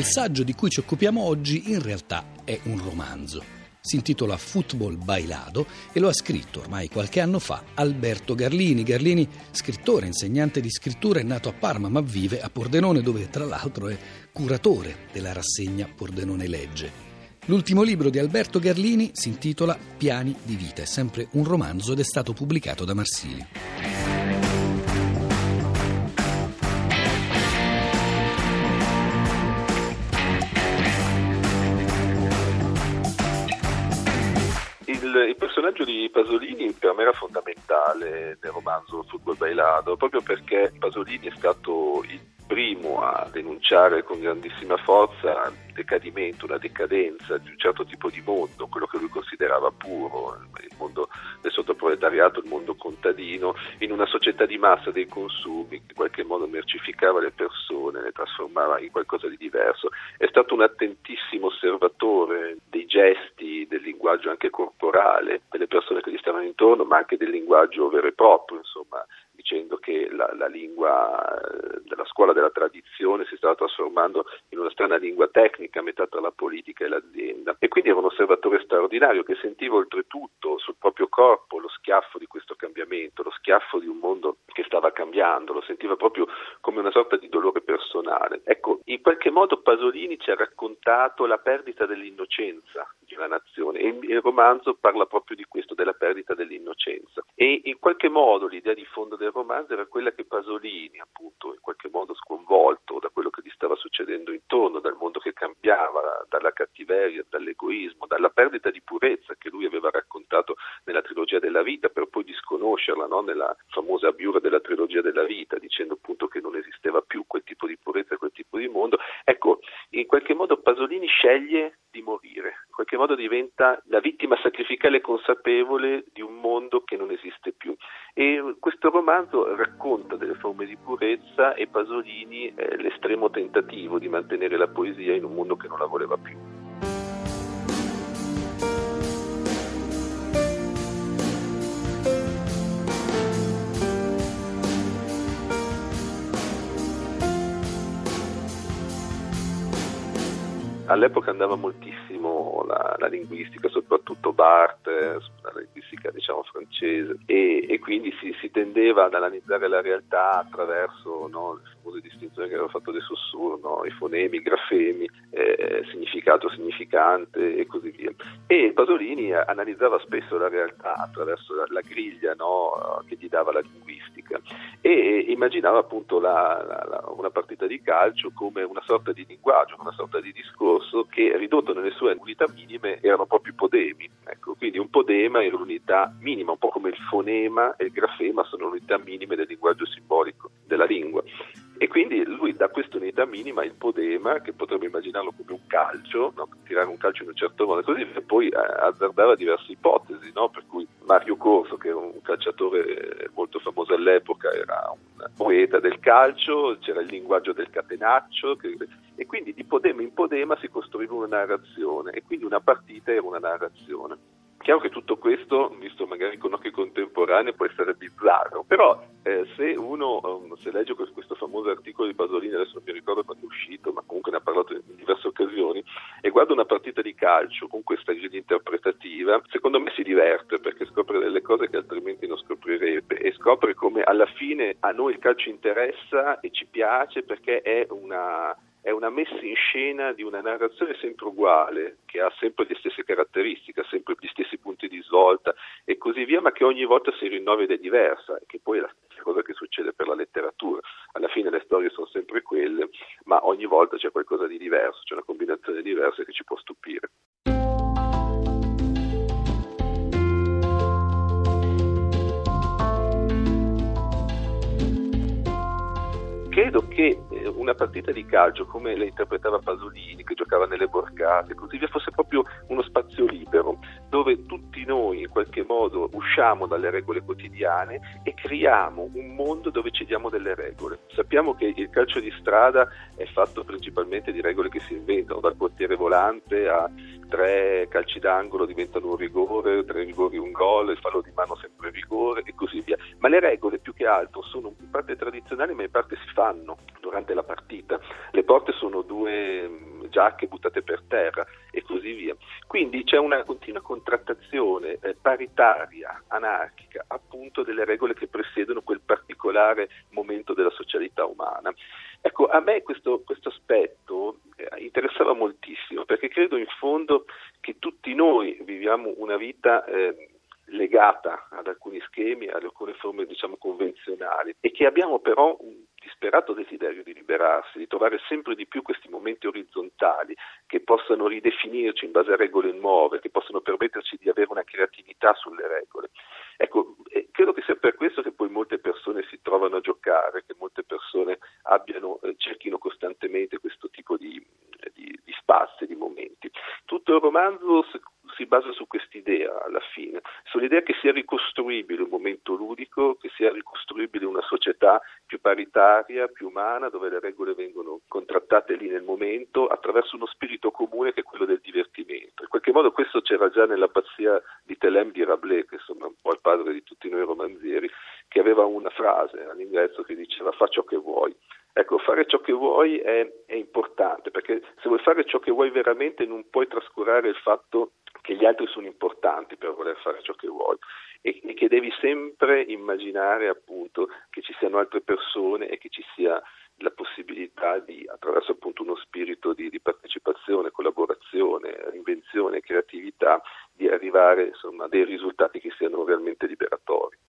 Il saggio di cui ci occupiamo oggi in realtà è un romanzo. Si intitola Football Bailado e lo ha scritto ormai qualche anno fa Alberto Garlini. Garlini, scrittore, insegnante di scrittura, è nato a Parma ma vive a Pordenone dove tra l'altro è curatore della rassegna Pordenone Legge. L'ultimo libro di Alberto Garlini si intitola Piani di vita, è sempre un romanzo ed è stato pubblicato da Marsili. Il, personaggio di Pasolini per me era fondamentale nel romanzo Football Bailado, proprio perché Pasolini è stato il primo a denunciare con grandissima forza il decadimento, una decadenza di un certo tipo di mondo, quello che lui considerava puro, il mondo del sottoproletariato, il mondo contadino, in una società di massa dei consumi che in qualche modo mercificava le persone, le trasformava in qualcosa di diverso. È stato un attentissimo osservatore dei gesti, del linguaggio anche corporale delle persone che gli stavano intorno, ma anche del linguaggio vero e proprio, insomma, dicendo che la, la, lingua della scuola della tradizione si stava trasformando in una strana lingua tecnica metà tra la politica e l'azienda. E quindi era un osservatore straordinario che sentiva oltretutto sul proprio corpo lo schiaffo di questo cambiamento, lo schiaffo di un mondo che stava cambiando, lo sentiva proprio come una sorta di dolore personale. In qualche modo Pasolini ci ha raccontato la perdita dell'innocenza di una nazione e il romanzo parla proprio di questo, della perdita dell'innocenza. E in qualche modo l'idea di fondo del romanzo era quella che Pasolini, appunto, in qualche modo sconvolto da quello che gli stava succedendo intorno, dal mondo che cambiava, dalla cattiveria, dall'egoismo, dalla perdita di purezza che lui aveva raccontato nella trilogia della vita, per poi disconoscerla no? nella famosa abiura della trilogia della vita, dicendo appunto che non esisteva più quel tipo di purezza, quel tipo di mondo. Ecco, in qualche modo Pasolini sceglie di morire, in qualche modo diventa la vittima sacrificale consapevole di un mondo che non esiste più. E questo romanzo racconta delle forme di purezza e Pasolini eh, l'estremo tentativo di mantenere la poesia in un mondo che non la voleva più. All'epoca andava moltissimo la, la linguistica, soprattutto Barthes, la linguistica diciamo francese, e, e quindi si, si, tendeva ad analizzare la realtà attraverso no, le famose distinzioni che aveva fatto De Saussure, no, i fonemi, i grafemi, eh, significato, significante e così via. E Pasolini analizzava spesso la realtà attraverso la, la griglia no, che gli dava la linguistica e immaginava appunto la, la, una partita di calcio come una sorta di linguaggio, una sorta di discorso che ridotto nelle sue unità minime erano proprio i podemi. Ecco, quindi un podema è l'unità minima, un po' come il fonema e il grafema sono le unità minime del linguaggio simbolico della lingua. E quindi lui dà questa unità minima il podema, che potrebbe immaginarlo come un calcio, no? tirare un calcio in un certo modo, così, poi eh, azzardava diverse ipotesi, no? per cui Mario Corso, che era un calciatore molto famoso all'epoca, era un poeta del calcio, c'era il linguaggio del catenaccio, che, e quindi di podema in podema si costruiva una narrazione, e quindi una partita era una narrazione. Chiaro che tutto questo, visto magari con occhi contemporanei, può essere bizzarro, però eh, se uno um, se legge questo famoso articolo di Pasolini, adesso non mi ricordo quando è uscito, ma comunque ne ha parlato in diverse occasioni, e guarda una partita di calcio con questa griglia interpretativa, secondo me si diverte perché scopre delle cose che altrimenti non scoprirebbe e scopre come alla fine a noi il calcio interessa e ci piace perché è una è una messa in scena di una narrazione sempre uguale, che ha sempre le stesse caratteristiche, sempre gli stessi punti di svolta e così via, ma che ogni volta si rinnova ed è diversa, che poi è la stessa cosa che succede per la letteratura. Alla fine le storie sono sempre quelle, ma ogni volta c'è qualcosa di diverso, c'è una combinazione diversa che ci può stupire. credo che eh, una partita di calcio come la interpretava Pasolini, che giocava nelle borgate e così via, fosse proprio uno spazio libero, qualche modo usciamo dalle regole quotidiane e creiamo un mondo dove ci diamo delle regole. Sappiamo che il calcio di strada è fatto principalmente di regole che si inventano, dal portiere volante a tre calci d'angolo diventano un rigore, tre rigori un gol, il fallo di mano sempre rigore e così via. Ma le regole più che altro sono in parte tradizionali ma in parte si fanno durante la partita. Le porte sono due giacche buttate per terra e così via. Quindi c'è una continua contrattazione eh, paritaria, anarchica, appunto delle regole che presiedono quel particolare momento della socialità umana. Ecco, a me questo, questo aspetto eh, interessava moltissimo perché credo in fondo che tutti noi viviamo una vita eh, legata ad alcuni schemi, ad alcune forme diciamo convenzionali e che abbiamo però un disperato desiderio di liberarsi, di trovare sempre di più questi momenti orizzontali che possano ridefinirci in base a regole nuove, che possano permetterci di avere una creatività sulle regole. Ecco, credo che sia per questo che poi molte persone si trovano a giocare, che molte persone abbiano, eh, cerchino costantemente questo tipo di, di, di spazi, di momenti. Tutto il romanzo si basa su quest'idea alla fine, sull'idea che sia ricostruibile un momento ludico, che sia ricostruibile una società più paritaria, più umana, dove le regole vengono contrattate lì nel momento attraverso uno spirito comune che è quello del divertimento. In qualche modo questo c'era già nell'abbazia di Telem di Rabelais, che insomma è un po' il padre di tutti noi romanzieri, che aveva una frase all'ingresso che diceva fa ciò che vuoi. Ecco, fare ciò che vuoi è, è, importante perché se vuoi fare ciò che vuoi veramente non puoi trascurare il fatto che gli altri sono importanti per voler fare ciò che vuoi e, e che devi sempre immaginare appunto che ci siano altre persone e che ci sia la possibilità di, attraverso appunto uno spirito di, di partecipazione, collaborazione, invenzione, creatività, di arrivare insomma, a dei risultati che siano realmente liberatori.